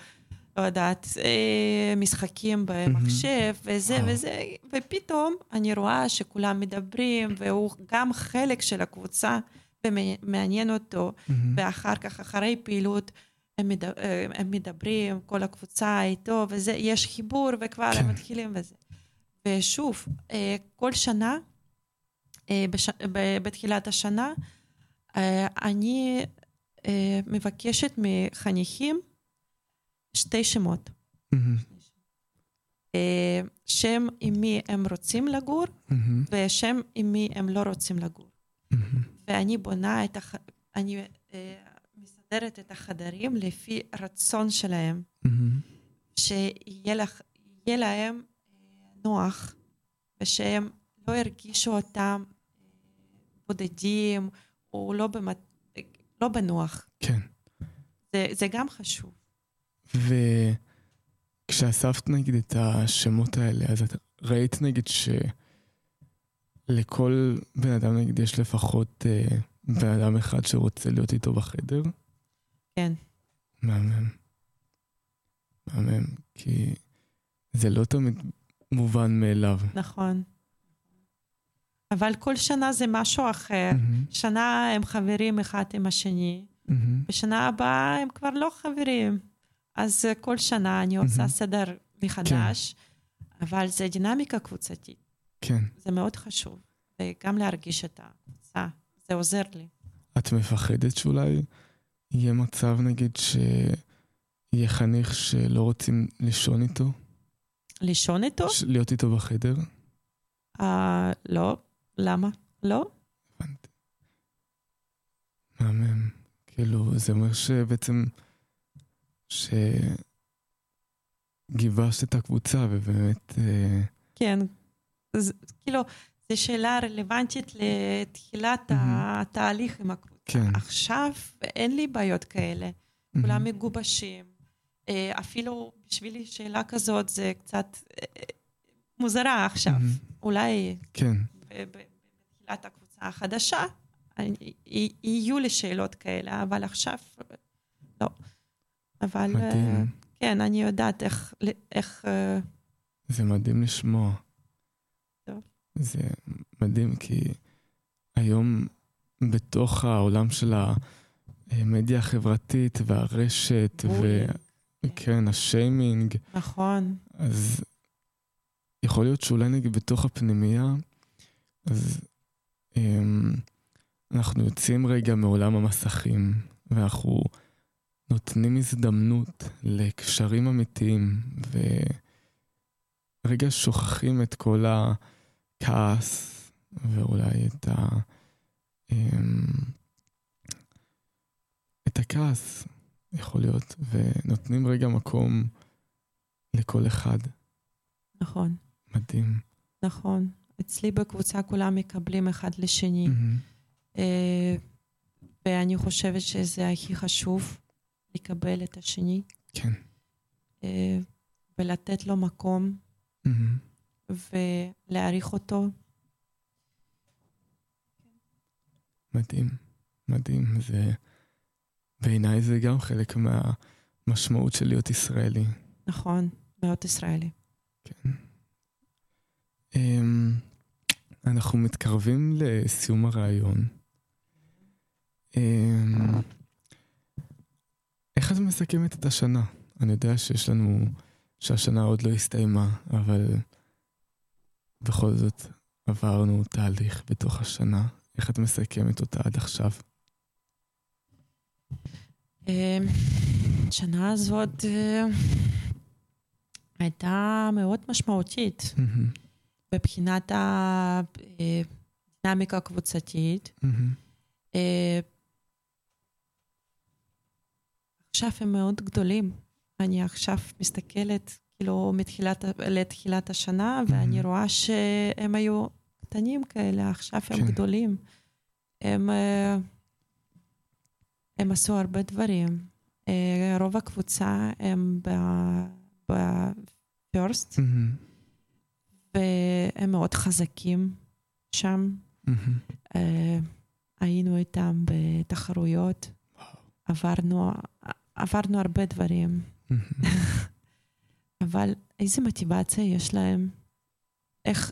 לא יודעת, אה, משחקים במחשב, וזה וזה, ופתאום אני רואה שכולם מדברים, והוא גם חלק של הקבוצה, ומעניין אותו, ואחר כך, אחרי פעילות, הם, מדבר, הם מדברים, כל הקבוצה איתו, וזה, יש חיבור, וכבר כן. הם מתחילים וזה. ושוב, אה, כל שנה, בש, בתחילת השנה, אני אה, מבקשת מחניכים שתי שמות. אה, שם עם מי הם רוצים לגור, ושם עם מי הם לא רוצים לגור. ואני בונה את הח... אני אה, מסדרת את החדרים לפי רצון שלהם, שיהיה לך... להם נוח, ושהם לא ירגישו אותם בודדים, או לא במת... לא בנוח. כן. זה, זה גם חשוב. וכשאספת נגיד את השמות האלה, אז את ראית נגיד שלכל בן אדם נגיד יש לפחות אה, בן אדם אחד שרוצה להיות איתו בחדר? כן. מהמם. מהמם, כי זה לא תמיד מובן מאליו. נכון. אבל כל שנה זה משהו אחר. Mm-hmm. שנה הם חברים אחד עם השני, mm-hmm. בשנה הבאה הם כבר לא חברים. אז כל שנה אני עושה mm-hmm. סדר מחדש, כן. אבל זה דינמיקה קבוצתית. כן. זה מאוד חשוב, וגם להרגיש את הקבוצה, זה עוזר לי. את מפחדת שאולי יהיה מצב, נגיד, שיהיה חניך שלא רוצים לישון איתו? לישון איתו? להיות איתו בחדר? Uh, לא, למה? לא? הבנתי. מהמם. כאילו, זה אומר שבעצם, שגיבשת את הקבוצה ובאמת... אה, כן. זה, כאילו, זו שאלה רלוונטית לתחילת mm-hmm. התהליך עם הקבוצה. כן. עכשיו אין לי בעיות כאלה. Mm-hmm. כולם מגובשים. אה, אפילו בשבילי שאלה כזאת זה קצת אה, מוזרה עכשיו. Mm-hmm. אולי... כן. בתחילת הקבוצה החדשה, יהיו לי שאלות כאלה, אבל עכשיו לא. אבל מדהים. כן, אני יודעת איך... איך אה, זה מדהים לשמוע. טוב. זה מדהים, כי היום בתוך העולם של המדיה החברתית והרשת, וכן, השיימינג. נכון. אז יכול להיות שאולי נגיד בתוך הפנימייה, אז um, אנחנו יוצאים רגע מעולם המסכים, ואנחנו נותנים הזדמנות לקשרים אמיתיים, ורגע שוכחים את כל הכעס, ואולי את ה... אמ, את הכעס, יכול להיות, ונותנים רגע מקום לכל אחד. נכון. מדהים. נכון. אצלי בקבוצה כולם מקבלים אחד לשני. Mm-hmm. ואני חושבת שזה הכי חשוב, לקבל את השני. כן. אה, ולתת לו מקום, mm-hmm. ולהעריך אותו. מדהים, מדהים. זה... בעיניי זה גם חלק מהמשמעות של להיות ישראלי. נכון, להיות ישראלי. כן. Um, אנחנו מתקרבים לסיום הראיון. Um, איך את מסכמת את השנה? אני יודע שיש לנו, שהשנה עוד לא הסתיימה, אבל בכל זאת עברנו תהליך בתוך השנה. איך את מסכמת אותה עד עכשיו? השנה הזאת אה, הייתה מאוד משמעותית מבחינת הדינמיקה הקבוצתית. אה, עכשיו הם מאוד גדולים. אני עכשיו מסתכלת כאילו מתחילת, לתחילת השנה, ואני רואה שהם היו קטנים כאלה, עכשיו הם כן. גדולים. הם... אה, הם עשו הרבה דברים. אה, רוב הקבוצה הם בפרסט, והם מאוד חזקים שם. אה, היינו איתם בתחרויות, עברנו, עברנו הרבה דברים. אבל איזה מוטיבציה יש להם? איך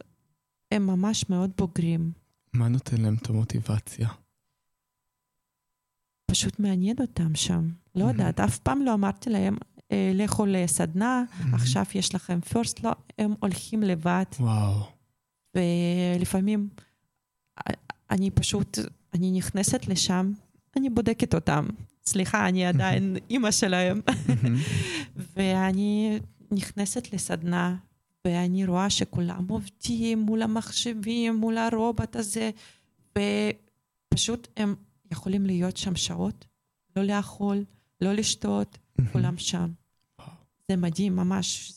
הם ממש מאוד בוגרים. מה נותן להם את המוטיבציה? פשוט מעניין אותם שם. לא יודעת, אף פעם לא אמרתי להם, אה, לכו לסדנה, עכשיו יש לכם פרסט, לא, הם הולכים לבד. וואו. ולפעמים אני פשוט, אני נכנסת לשם, אני בודקת אותם. סליחה, אני עדיין אימא שלהם. ואני נכנסת לסדנה, ואני רואה שכולם עובדים מול המחשבים, מול הרובוט הזה, ופשוט הם יכולים להיות שם שעות, לא לאכול, לא לשתות, כולם שם. זה מדהים, ממש.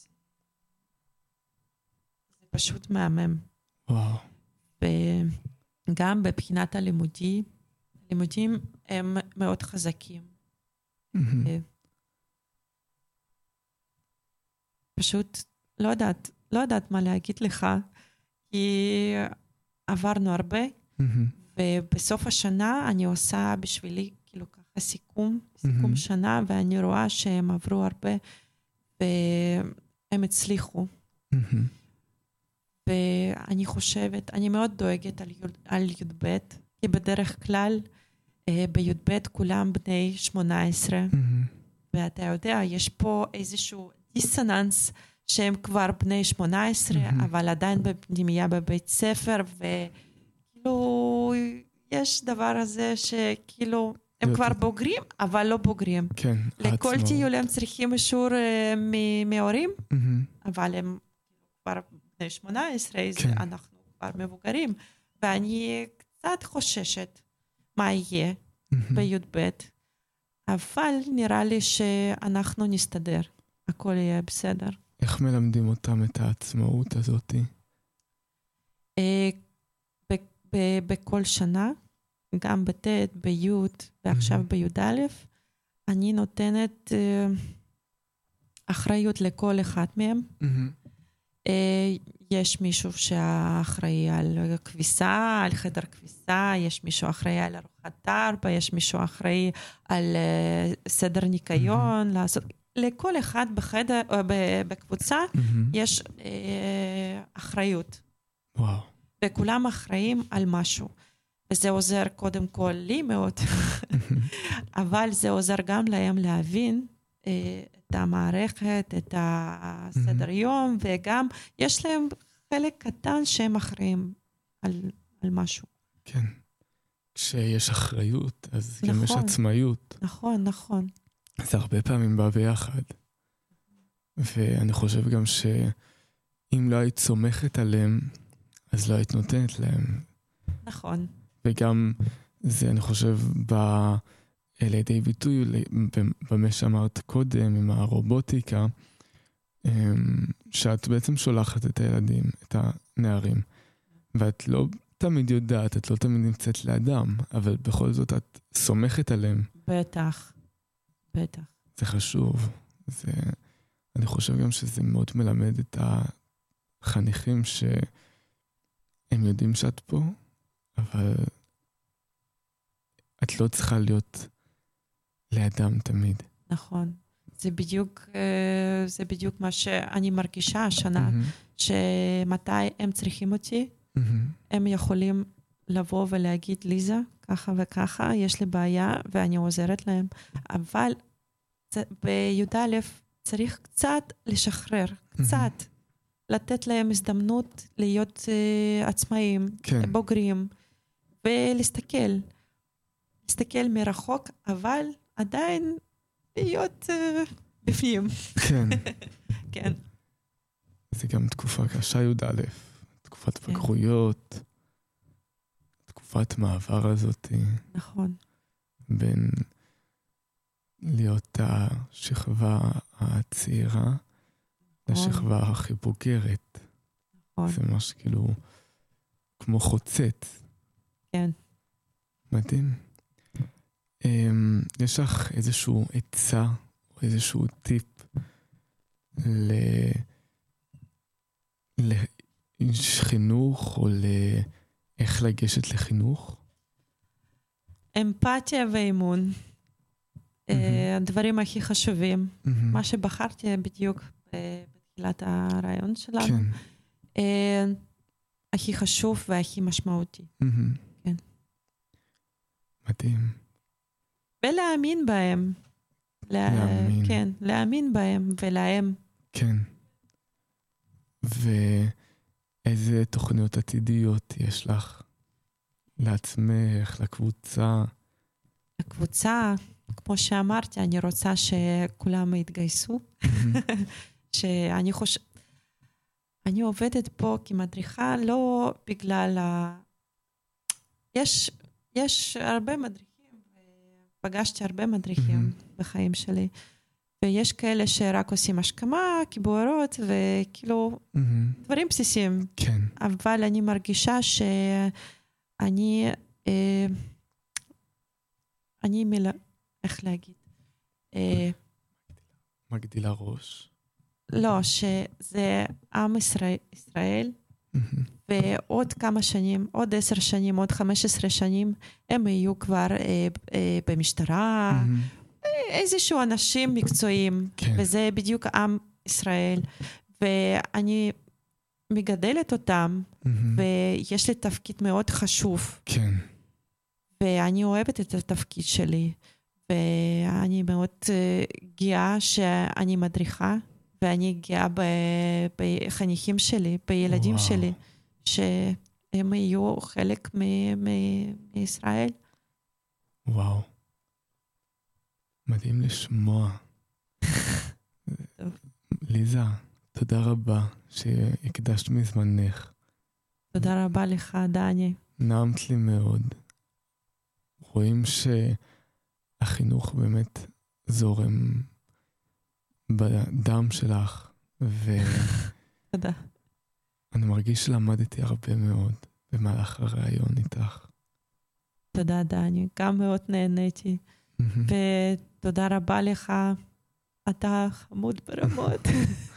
זה פשוט מהמם. וואו. וגם מבחינת הלימודי, לימודים הם מאוד חזקים. אה, פשוט לא יודעת, לא יודעת מה להגיד לך, כי עברנו הרבה, ובסוף השנה אני עושה בשבילי כאילו ככה סיכום, סיכום mm-hmm. שנה, ואני רואה שהם עברו הרבה והם הצליחו. Mm-hmm. ואני חושבת, אני מאוד דואגת על, על י"ב, כי בדרך כלל אה, בי"ב כולם בני 18, mm-hmm. ואתה יודע, יש פה איזשהו דיסוננס שהם כבר בני 18, mm-hmm. אבל עדיין בפנימייה בבית ספר, ו... כאילו, יש דבר הזה שכאילו, הם כבר בוגרים, אבל לא בוגרים. כן, לכל עצמו. טיול הם צריכים אישור uh, מהורים, mm-hmm. אבל הם כבר בני 18, כן. אנחנו כבר מבוגרים. ואני קצת חוששת מה יהיה mm-hmm. בי"ב, אבל נראה לי שאנחנו נסתדר, הכל יהיה בסדר. איך מלמדים אותם את העצמאות הזאתי? אה, בכל שנה, גם בט', בי' ועכשיו mm-hmm. בי"א, אני נותנת uh, אחריות לכל אחד מהם. Mm-hmm. Uh, יש מישהו שאחראי על כביסה, על חדר כביסה, יש מישהו אחראי על ארוחת תרבה, יש מישהו אחראי על סדר ניקיון, mm-hmm. לעשות... לכל אחד בחדר, uh, בקבוצה mm-hmm. יש uh, אחריות. וואו. וכולם אחראים על משהו. וזה עוזר קודם כל לי מאוד, אבל זה עוזר גם להם להבין אה, את המערכת, את הסדר יום, וגם יש להם חלק קטן שהם אחראים על, על משהו. כן. כשיש אחריות, אז נכון, גם יש נכון. עצמאיות. נכון, נכון. זה הרבה פעמים בא ביחד. ואני חושב גם שאם לא היית סומכת עליהם, אז לא היית נותנת להם. נכון. וגם זה, אני חושב, בא לידי ביטוי במה שאמרת קודם, עם הרובוטיקה, אמ, שאת בעצם שולחת את הילדים, את הנערים, ואת לא תמיד יודעת, את לא תמיד נמצאת לאדם, אבל בכל זאת את סומכת עליהם. בטח, בטח. זה חשוב. זה... אני חושב גם שזה מאוד מלמד את החניכים שהם יודעים שאת פה, אבל את לא צריכה להיות לאדם תמיד. נכון. זה בדיוק, אה, זה בדיוק מה שאני מרגישה השנה, mm-hmm. שמתי הם צריכים אותי, mm-hmm. הם יכולים לבוא ולהגיד, ליזה, ככה וככה, יש לי בעיה ואני עוזרת להם. אבל בי"א צריך קצת לשחרר, קצת. לתת להם הזדמנות להיות uh, עצמאים, כן. בוגרים, ולהסתכל. להסתכל מרחוק, אבל עדיין להיות uh, בפנים. כן. כן. זה גם תקופה קשה, י"א, תקופת כן. תקופת מעבר הזאת. נכון. בין להיות השכבה הצעירה נכון. לשכבה הכי בוגרת. נכון. זה ממש כאילו כמו חוצץ. כן. מדהים. אמ, יש לך איזשהו עצה או איזשהו טיפ ל... לאיש חינוך או לאיך לגשת לחינוך? אמפתיה ואימון. Mm-hmm. הדברים הכי חשובים. Mm-hmm. מה שבחרתי בדיוק אה, בתחילת הרעיון שלנו. כן. אה, הכי חשוב והכי משמעותי. Mm-hmm. כן. מדהים. ולהאמין בהם. להאמין. כן, להאמין בהם ולהם. כן. ואיזה תוכניות עתידיות יש לך לעצמך, לקבוצה? לקבוצה, כמו שאמרתי, אני רוצה שכולם יתגייסו. שאני חושבת... אני עובדת פה כמדריכה לא בגלל ה... יש, יש הרבה מדריכים. פגשתי הרבה מדריכים mm-hmm. בחיים שלי, ויש כאלה שרק עושים השכמה, כיבורות, וכאילו, mm-hmm. דברים בסיסיים. כן. אבל אני מרגישה שאני, אה, אני מילה, איך להגיד? אה, מגדילה ראש. לא, שזה עם ישראל, ישראל ועוד כמה שנים, עוד עשר שנים, עוד חמש עשרה שנים, הם יהיו כבר אה, אה, במשטרה, mm-hmm. איזשהו אנשים מקצועיים, כן. וזה בדיוק עם ישראל. ואני מגדלת אותם, mm-hmm. ויש לי תפקיד מאוד חשוב. כן. ואני אוהבת את התפקיד שלי, ואני מאוד uh, גאה שאני מדריכה. ואני גאה בחניכים שלי, בילדים וואו. שלי, שהם יהיו חלק מישראל. וואו. מדהים לשמוע. ליזה, תודה רבה שהקדשת מזמנך. תודה רבה לך, דני. נעמת לי מאוד. רואים שהחינוך באמת זורם בדם שלך, תודה. אני מרגיש שלמדתי הרבה מאוד במהלך הראיון איתך. תודה, דני. גם מאוד נהניתי. ותודה רבה לך. אתה חמוד ברמות.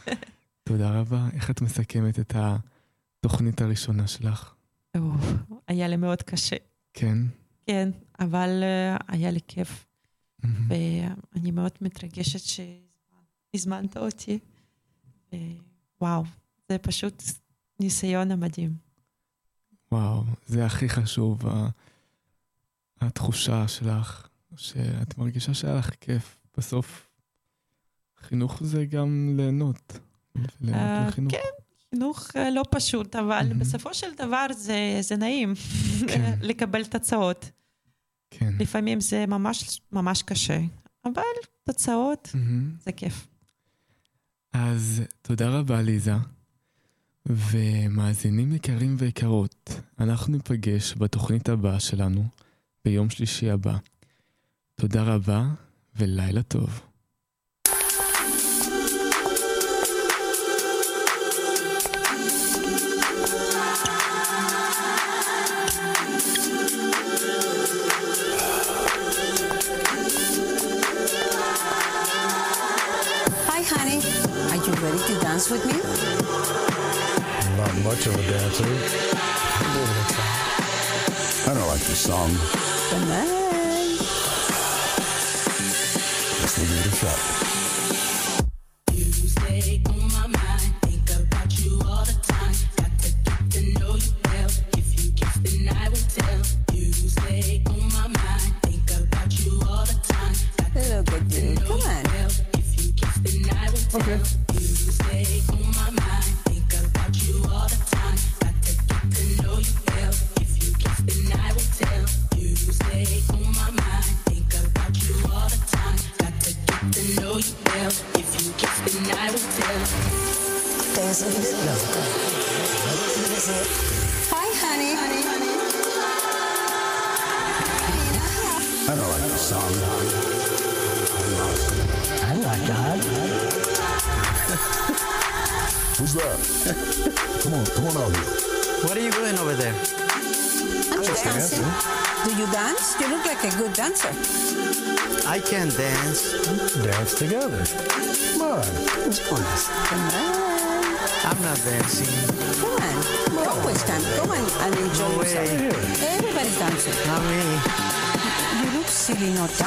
תודה רבה. איך את מסכמת את התוכנית הראשונה שלך? היה לי מאוד קשה. כן? כן, אבל אה, היה לי כיף. ואני מאוד מתרגשת ש... הזמנת אותי. וואו, זה פשוט ניסיון המדהים. וואו, זה הכי חשוב, התחושה שלך, שאת מרגישה שהיה לך כיף. בסוף, חינוך זה גם ליהנות. אה, כן, חינוך אה, לא פשוט, אבל בסופו של דבר זה, נעים כן. לקבל תוצאות. כן. לפעמים זה ממש ממש קשה, אבל תוצאות זה כיף. אז תודה רבה, ליזה. ומאזינים יקרים ויקרות, אנחנו ניפגש בתוכנית הבאה שלנו ביום שלישי הבא. תודה רבה ולילה טוב. with me? Not much of a dancer. I don't like the song. We'll it a shot.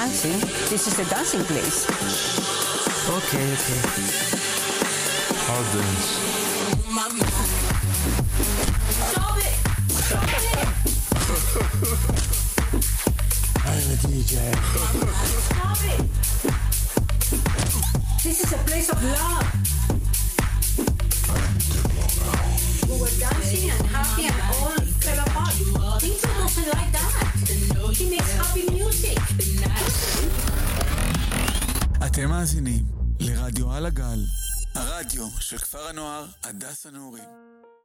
dancing. This is the dancing place. Okay, okay. I'll dance.